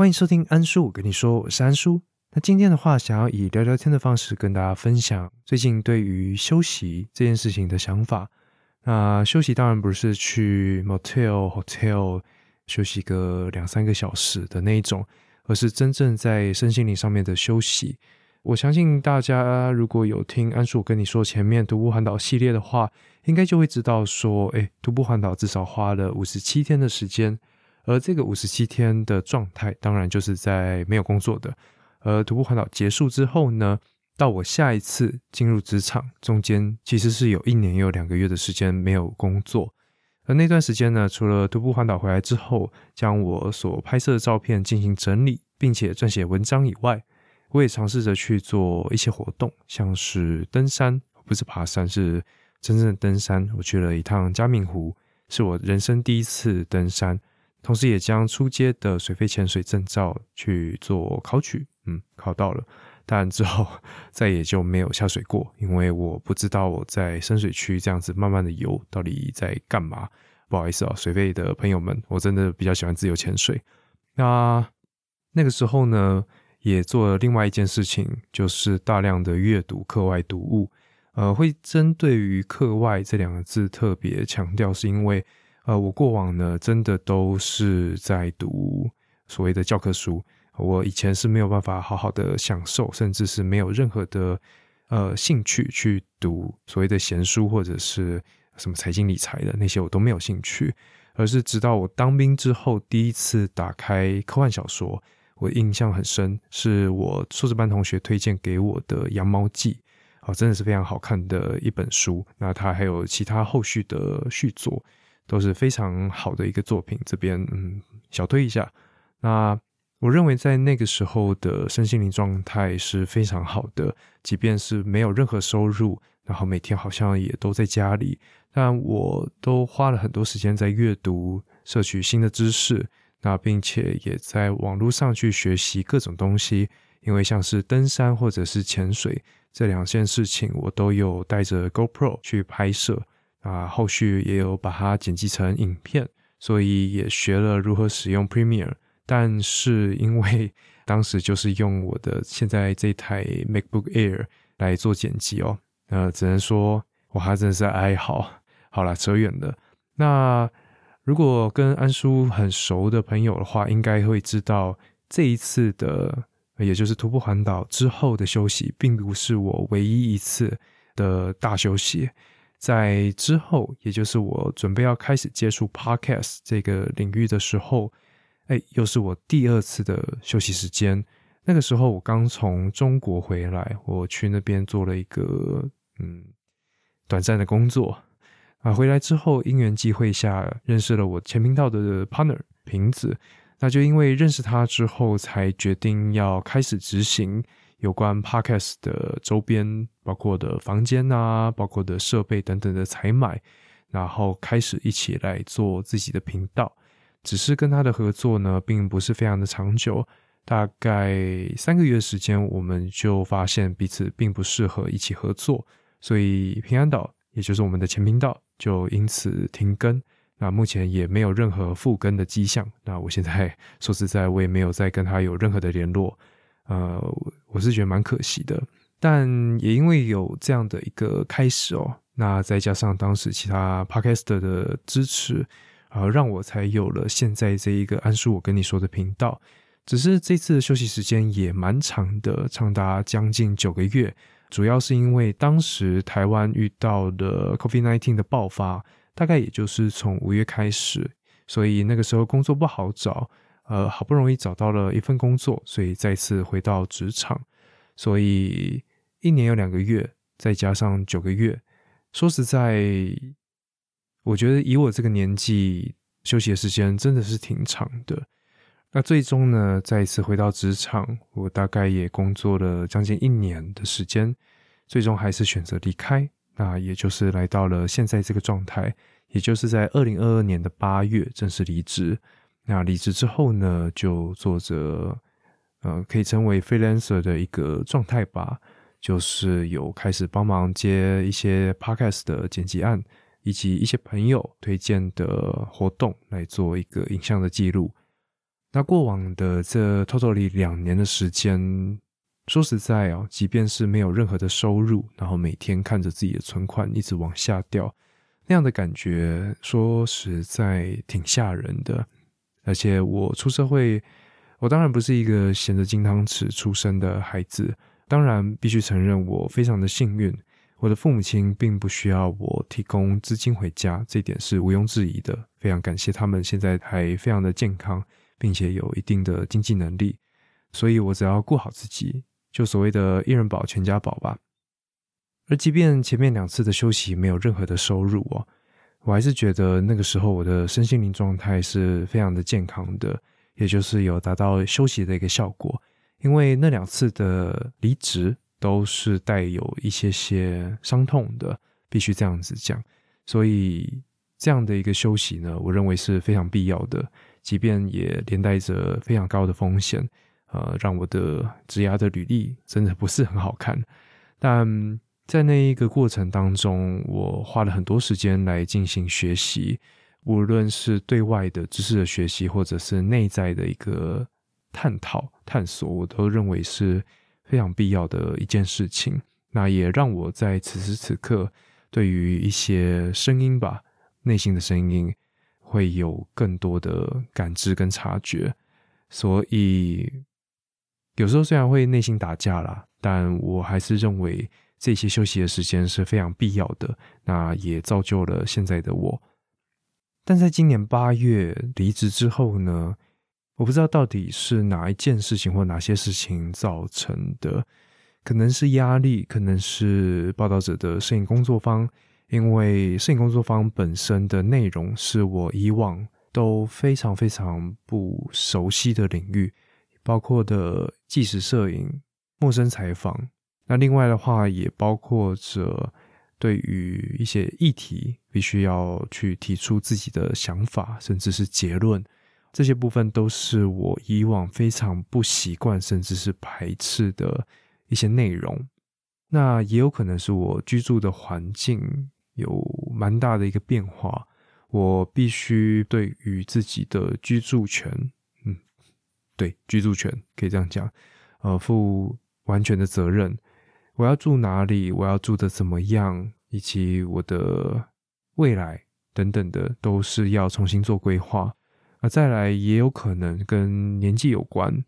欢迎收听安叔，我跟你说，我是安叔。那今天的话，想要以聊聊天的方式跟大家分享最近对于休息这件事情的想法。那休息当然不是去 motel hotel 休息个两三个小时的那一种，而是真正在身心灵上面的休息。我相信大家如果有听安叔跟你说前面徒步环岛系列的话，应该就会知道说，哎，徒步环岛至少花了五十七天的时间。而这个五十七天的状态，当然就是在没有工作的。而徒步环岛结束之后呢，到我下一次进入职场，中间其实是有一年又两个月的时间没有工作。而那段时间呢，除了徒步环岛回来之后，将我所拍摄的照片进行整理，并且撰写文章以外，我也尝试着去做一些活动，像是登山，不是爬山，是真正的登山。我去了一趟嘉明湖，是我人生第一次登山。同时，也将初阶的水肺潜水证照去做考取，嗯，考到了，但之后再也就没有下水过，因为我不知道我在深水区这样子慢慢的游到底在干嘛。不好意思啊，水肺的朋友们，我真的比较喜欢自由潜水。那那个时候呢，也做了另外一件事情，就是大量的阅读课外读物。呃，会针对于课外这两个字特别强调，是因为。呃，我过往呢，真的都是在读所谓的教科书。我以前是没有办法好好的享受，甚至是没有任何的呃兴趣去读所谓的闲书或者是什么财经理财的那些，我都没有兴趣。而是直到我当兵之后，第一次打开科幻小说，我印象很深，是我硕士班同学推荐给我的《羊毛记》，哦，真的是非常好看的一本书。那它还有其他后续的续作。都是非常好的一个作品，这边嗯小推一下。那我认为在那个时候的身心灵状态是非常好的，即便是没有任何收入，然后每天好像也都在家里，但我都花了很多时间在阅读、摄取新的知识，那并且也在网络上去学习各种东西。因为像是登山或者是潜水这两件事情，我都有带着 GoPro 去拍摄。啊，后续也有把它剪辑成影片，所以也学了如何使用 Premiere。但是因为 当时就是用我的现在这台 MacBook Air 来做剪辑哦，呃，只能说我还真的是哀嚎。好了，扯远了。那如果跟安叔很熟的朋友的话，应该会知道这一次的，也就是徒步环岛之后的休息，并不是我唯一一次的大休息。在之后，也就是我准备要开始接触 podcast 这个领域的时候，哎，又是我第二次的休息时间。那个时候我刚从中国回来，我去那边做了一个嗯短暂的工作啊。回来之后，因缘际会下认识了我前频道的 partner 瓶子，那就因为认识他之后，才决定要开始执行。有关 Podcast 的周边，包括的房间啊，包括的设备等等的采买，然后开始一起来做自己的频道。只是跟他的合作呢，并不是非常的长久，大概三个月时间，我们就发现彼此并不适合一起合作，所以平安岛，也就是我们的前频道，就因此停更。那目前也没有任何复更的迹象。那我现在 说实在，我也没有再跟他有任何的联络。呃，我是觉得蛮可惜的，但也因为有这样的一个开始哦，那再加上当时其他 podcaster 的支持，啊，让我才有了现在这一个安叔我跟你说的频道。只是这次的休息时间也蛮长的，长达将近九个月，主要是因为当时台湾遇到的 COVID-19 的爆发，大概也就是从五月开始，所以那个时候工作不好找。呃，好不容易找到了一份工作，所以再次回到职场，所以一年有两个月，再加上九个月，说实在，我觉得以我这个年纪，休息的时间真的是挺长的。那最终呢，再一次回到职场，我大概也工作了将近一年的时间，最终还是选择离开，那也就是来到了现在这个状态，也就是在二零二二年的八月正式离职。那离职之后呢，就做着呃，可以称为 freelancer 的一个状态吧，就是有开始帮忙接一些 podcast 的剪辑案，以及一些朋友推荐的活动来做一个影像的记录。那过往的这 totally 两年的时间，说实在哦，即便是没有任何的收入，然后每天看着自己的存款一直往下掉，那样的感觉，说实在挺吓人的。而且我出社会，我当然不是一个衔着金汤匙出生的孩子，当然必须承认我非常的幸运。我的父母亲并不需要我提供资金回家，这点是毋庸置疑的。非常感谢他们现在还非常的健康，并且有一定的经济能力，所以我只要顾好自己，就所谓的一人保全家保吧。而即便前面两次的休息没有任何的收入哦，我还是觉得那个时候我的身心灵状态是非常的健康的，也就是有达到休息的一个效果。因为那两次的离职。都是带有一些些伤痛的，必须这样子讲。所以这样的一个休息呢，我认为是非常必要的，即便也连带着非常高的风险，呃，让我的职涯的履历真的不是很好看。但在那一个过程当中，我花了很多时间来进行学习，无论是对外的知识的学习，或者是内在的一个探讨探索，我都认为是。非常必要的一件事情，那也让我在此时此刻对于一些声音吧，内心的声音会有更多的感知跟察觉。所以有时候虽然会内心打架啦，但我还是认为这些休息的时间是非常必要的。那也造就了现在的我。但在今年八月离职之后呢？我不知道到底是哪一件事情或哪些事情造成的，可能是压力，可能是报道者的摄影工作方，因为摄影工作方本身的内容是我以往都非常非常不熟悉的领域，包括的纪实摄影、陌生采访，那另外的话也包括着对于一些议题必须要去提出自己的想法，甚至是结论。这些部分都是我以往非常不习惯，甚至是排斥的一些内容。那也有可能是我居住的环境有蛮大的一个变化，我必须对于自己的居住权，嗯，对，居住权可以这样讲，呃，负完全的责任。我要住哪里，我要住的怎么样，以及我的未来等等的，都是要重新做规划。那再来也有可能跟年纪有关，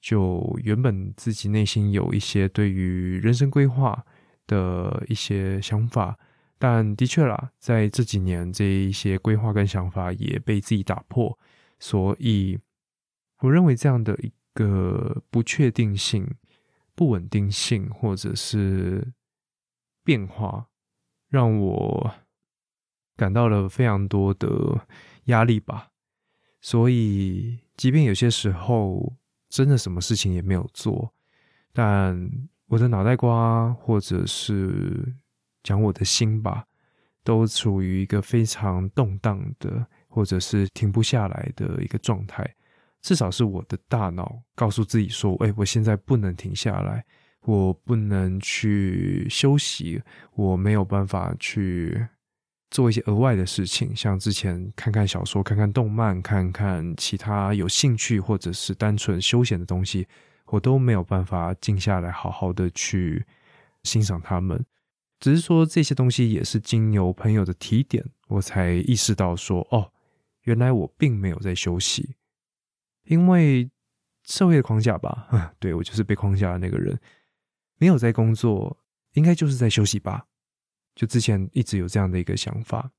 就原本自己内心有一些对于人生规划的一些想法，但的确啦，在这几年这一些规划跟想法也被自己打破，所以我认为这样的一个不确定性、不稳定性或者是变化，让我感到了非常多的压力吧。所以，即便有些时候真的什么事情也没有做，但我的脑袋瓜，或者是讲我的心吧，都处于一个非常动荡的，或者是停不下来的一个状态。至少是我的大脑告诉自己说：“哎，我现在不能停下来，我不能去休息，我没有办法去。”做一些额外的事情，像之前看看小说、看看动漫、看看其他有兴趣或者是单纯休闲的东西，我都没有办法静下来好好的去欣赏他们。只是说这些东西也是经由朋友的提点，我才意识到说，哦，原来我并没有在休息，因为社会的框架吧，对我就是被框架的那个人，没有在工作，应该就是在休息吧。就之前一直有这样的一个想法，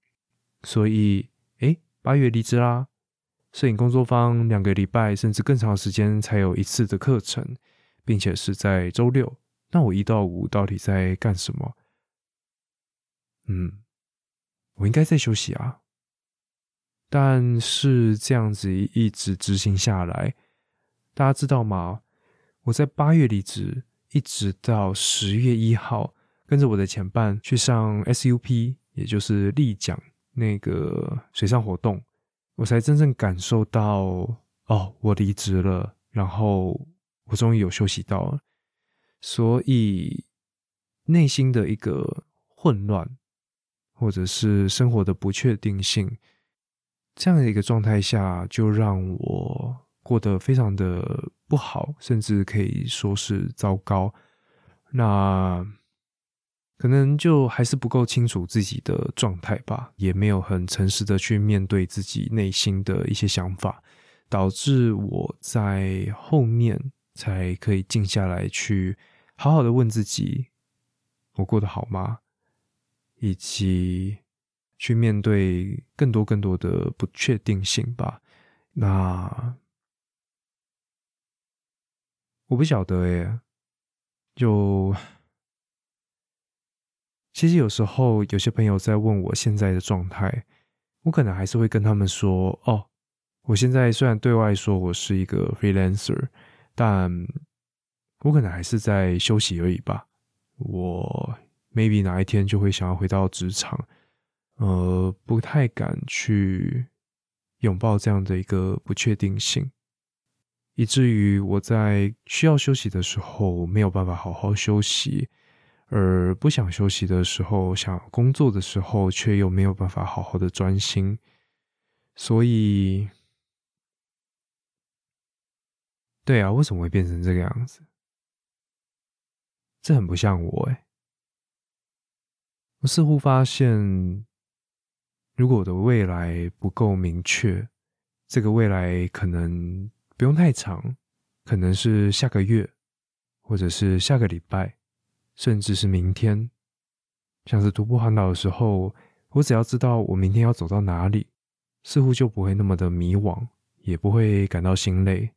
所以哎，八月离职啦。摄影工作坊两个礼拜甚至更长时间才有一次的课程，并且是在周六。那我一到五到底在干什么？嗯，我应该在休息啊。但是这样子一直执行下来，大家知道吗？我在八月离职，一直到十月一号。跟着我的前伴去上 SUP，也就是立桨那个水上活动，我才真正感受到哦，我离职了，然后我终于有休息到了，所以内心的一个混乱，或者是生活的不确定性，这样的一个状态下，就让我过得非常的不好，甚至可以说是糟糕。那可能就还是不够清楚自己的状态吧，也没有很诚实的去面对自己内心的一些想法，导致我在后面才可以静下来，去好好的问自己：我过得好吗？以及去面对更多更多的不确定性吧。那我不晓得耶，就。其实有时候，有些朋友在问我现在的状态，我可能还是会跟他们说：“哦，我现在虽然对外说我是一个 freelancer，但我可能还是在休息而已吧。我 maybe 哪一天就会想要回到职场，呃，不太敢去拥抱这样的一个不确定性，以至于我在需要休息的时候没有办法好好休息。”而不想休息的时候，想工作的时候，却又没有办法好好的专心，所以，对啊，为什么会变成这个样子？这很不像我哎。我似乎发现，如果我的未来不够明确，这个未来可能不用太长，可能是下个月，或者是下个礼拜。甚至是明天，像是徒步环岛的时候，我只要知道我明天要走到哪里，似乎就不会那么的迷惘，也不会感到心累。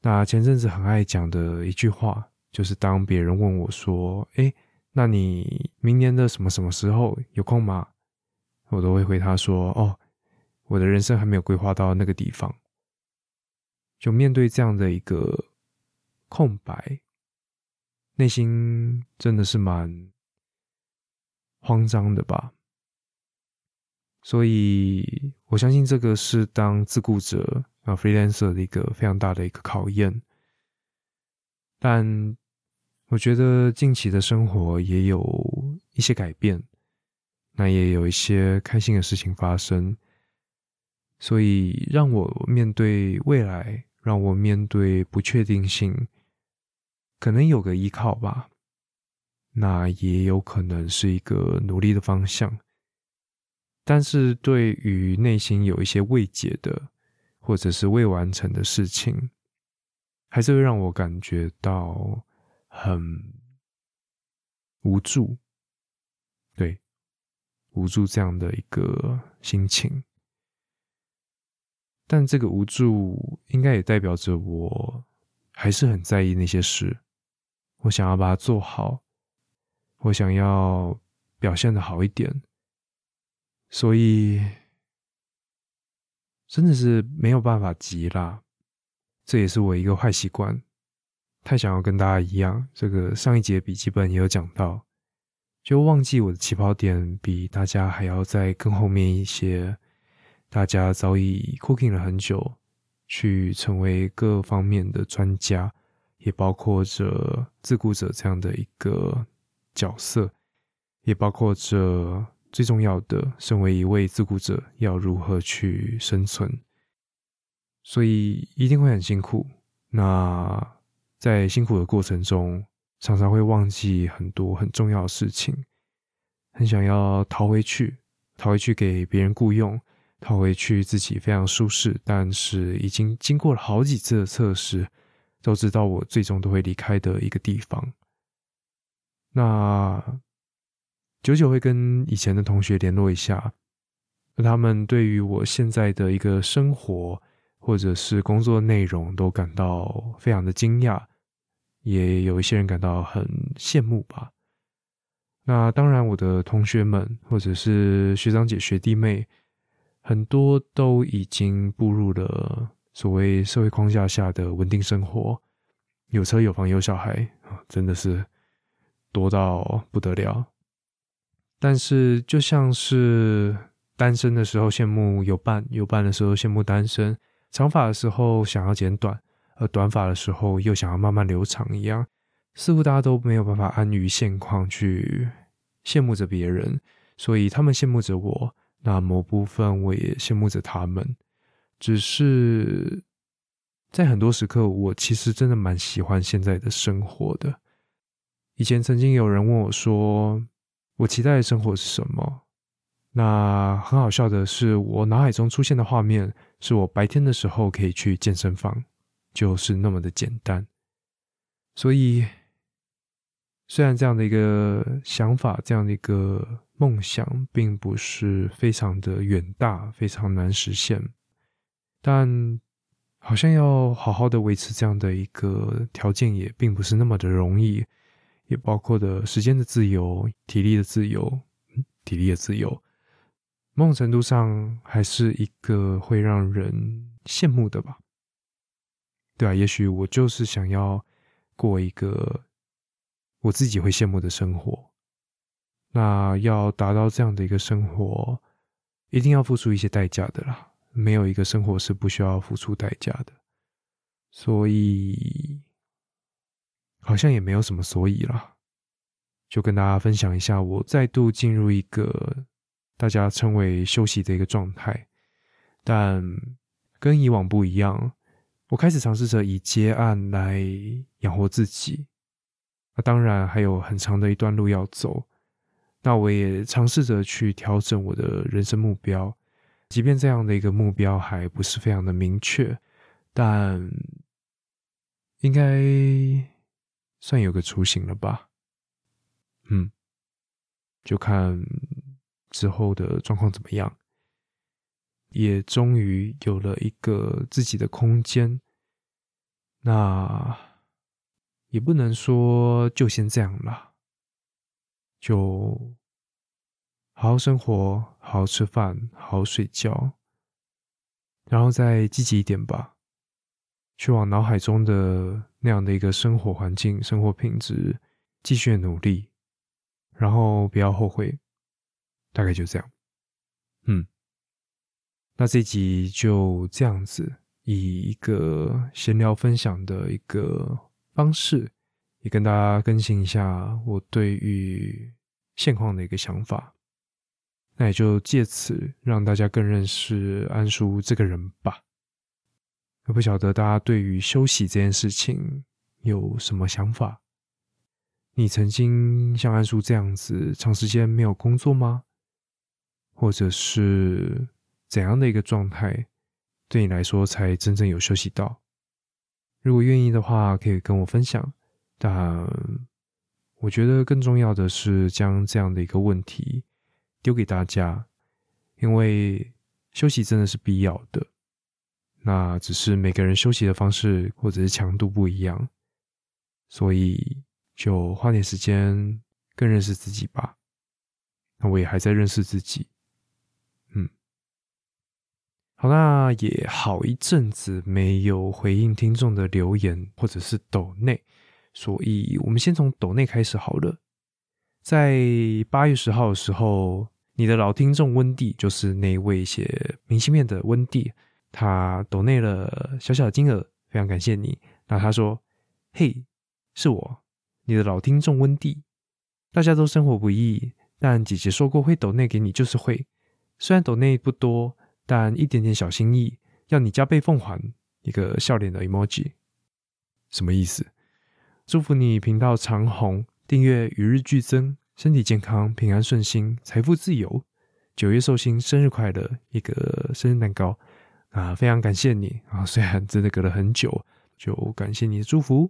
那前阵子很爱讲的一句话，就是当别人问我说：“哎，那你明年的什么什么时候有空吗？”我都会回他说：“哦，我的人生还没有规划到那个地方。”就面对这样的一个空白。内心真的是蛮慌张的吧，所以我相信这个是当自雇者啊 freelancer 的一个非常大的一个考验。但我觉得近期的生活也有一些改变，那也有一些开心的事情发生，所以让我面对未来，让我面对不确定性。可能有个依靠吧，那也有可能是一个努力的方向。但是对于内心有一些未解的，或者是未完成的事情，还是会让我感觉到很无助。对，无助这样的一个心情。但这个无助，应该也代表着我还是很在意那些事。我想要把它做好，我想要表现的好一点，所以真的是没有办法急啦。这也是我一个坏习惯，太想要跟大家一样。这个上一节笔记本也有讲到，就忘记我的起跑点比大家还要在更后面一些。大家早已 cooking 了很久，去成为各方面的专家。也包括着自雇者这样的一个角色，也包括着最重要的，身为一位自雇者要如何去生存，所以一定会很辛苦。那在辛苦的过程中，常常会忘记很多很重要的事情，很想要逃回去，逃回去给别人雇佣，逃回去自己非常舒适，但是已经经过了好几次的测试。都知道我最终都会离开的一个地方。那久久会跟以前的同学联络一下，他们对于我现在的一个生活或者是工作内容都感到非常的惊讶，也有一些人感到很羡慕吧。那当然，我的同学们或者是学长姐、学弟妹，很多都已经步入了。所谓社会框架下的稳定生活，有车有房有小孩啊，真的是多到不得了。但是就像是单身的时候羡慕有伴，有伴的时候羡慕单身，长发的时候想要剪短，而短发的时候又想要慢慢留长一样，似乎大家都没有办法安于现况去羡慕着别人，所以他们羡慕着我，那某部分我也羡慕着他们。只是在很多时刻，我其实真的蛮喜欢现在的生活的。以前曾经有人问我说：“我期待的生活是什么？”那很好笑的是，我脑海中出现的画面是我白天的时候可以去健身房，就是那么的简单。所以，虽然这样的一个想法、这样的一个梦想，并不是非常的远大、非常难实现，但好像要好好的维持这样的一个条件，也并不是那么的容易，也包括的时间的自由、体力的自由、体力的自由。某种程度上，还是一个会让人羡慕的吧？对啊，也许我就是想要过一个我自己会羡慕的生活。那要达到这样的一个生活，一定要付出一些代价的啦。没有一个生活是不需要付出代价的，所以好像也没有什么所以啦。就跟大家分享一下，我再度进入一个。大家称为休息的一个状态，但跟以往不一样。我开始尝试着以接案来养活自己，那当然还有很长的一段路要走。那我也尝试着去调整我的人生目标，即便这样的一个目标还不是非常的明确，但应该算有个雏形了吧？嗯，就看。之后的状况怎么样？也终于有了一个自己的空间，那也不能说就先这样了，就好好生活，好好吃饭，好好睡觉，然后再积极一点吧，去往脑海中的那样的一个生活环境、生活品质继续努力，然后不要后悔。大概就这样，嗯，那这集就这样子，以一个闲聊分享的一个方式，也跟大家更新一下我对于现况的一个想法。那也就借此让大家更认识安叔这个人吧。我不晓得大家对于休息这件事情有什么想法？你曾经像安叔这样子长时间没有工作吗？或者是怎样的一个状态，对你来说才真正有休息到？如果愿意的话，可以跟我分享。但我觉得更重要的是将这样的一个问题丢给大家，因为休息真的是必要的。那只是每个人休息的方式或者是强度不一样，所以就花点时间更认识自己吧。那我也还在认识自己。嗯好，那也好一阵子没有回应听众的留言或者是抖内，所以我们先从抖内开始好了。在八月十号的时候，你的老听众温蒂，就是那位写明信片的温蒂，他抖内了小小的金额，非常感谢你。那他说：“嘿，是我，你的老听众温蒂。大家都生活不易，但姐姐说过会抖内给你就是会，虽然抖内不多。”但一点点小心意，要你加倍奉还。一个笑脸的 emoji，什么意思？祝福你频道长红，订阅与日俱增，身体健康，平安顺心，财富自由。九月寿星生日快乐，一个生日蛋糕啊！非常感谢你啊！虽然真的隔了很久，就感谢你的祝福。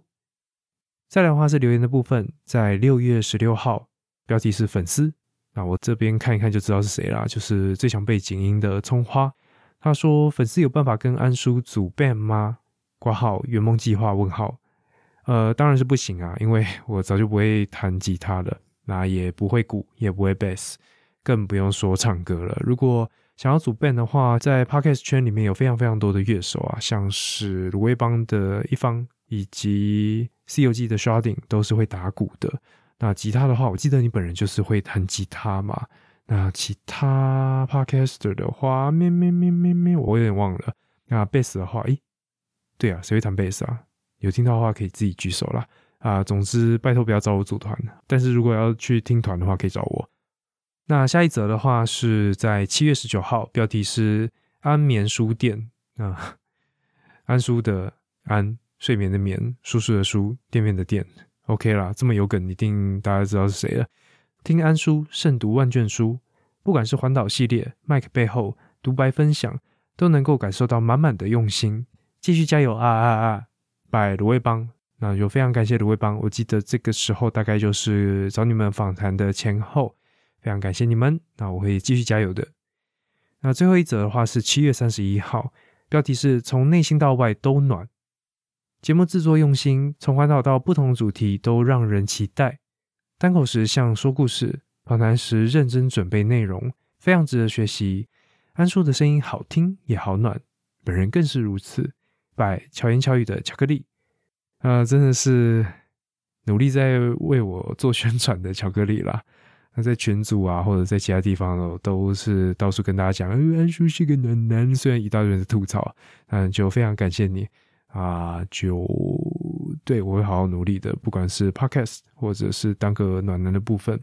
再来的话是留言的部分，在六月十六号，标题是粉丝。那我这边看一看就知道是谁啦，就是最强背景音的葱花。他说：“粉丝有办法跟安叔组 band 吗？”挂号圆梦计划问号。呃，当然是不行啊，因为我早就不会弹吉他了，那也不会鼓，也不会 bass，更不用说唱歌了。如果想要组 band 的话，在 podcast 圈里面有非常非常多的乐手啊，像是卢威邦的一方以及 C U G 的 Sharding 都是会打鼓的。那吉他的话，我记得你本人就是会弹吉他嘛。那其他 podcaster 的话，咩咩咩咩咩，我有点忘了。那贝斯的话，诶，对啊，谁会弹贝斯啊？有听到的话可以自己举手啦。啊，总之拜托不要找我组团。但是如果要去听团的话，可以找我。那下一则的话是在七月十九号，标题是安眠书店啊，安叔的安睡眠的眠，舒适的舒，店面的店。OK 啦，这么有梗，一定大家知道是谁了。听安叔慎读万卷书，不管是环岛系列、麦克背后独白分享，都能够感受到满满的用心。继续加油啊啊啊！拜芦苇帮，那就非常感谢芦苇帮。我记得这个时候大概就是找你们访谈的前后，非常感谢你们。那我会继续加油的。那最后一则的话是七月三十一号，标题是从内心到外都暖。节目制作用心，从环岛到不同主题都让人期待。单口时像说故事，访谈时认真准备内容，非常值得学习。安叔的声音好听也好暖，本人更是如此。拜巧言巧语的巧克力，啊，真的是努力在为我做宣传的巧克力啦。那在群组啊，或者在其他地方哦，都是到处跟大家讲，安叔是个暖男。虽然一大堆人在吐槽，嗯，就非常感谢你啊，就对我会好好努力的，不管是 podcast 或者是当个暖男的部分。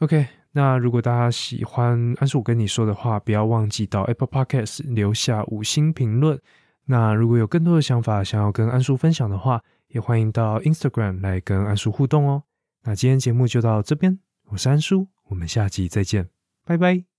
OK，那如果大家喜欢安叔我跟你说的话，不要忘记到 Apple Podcast 留下五星评论。那如果有更多的想法想要跟安叔分享的话，也欢迎到 Instagram 来跟安叔互动哦。那今天节目就到这边，我是安叔，我们下集再见，拜拜。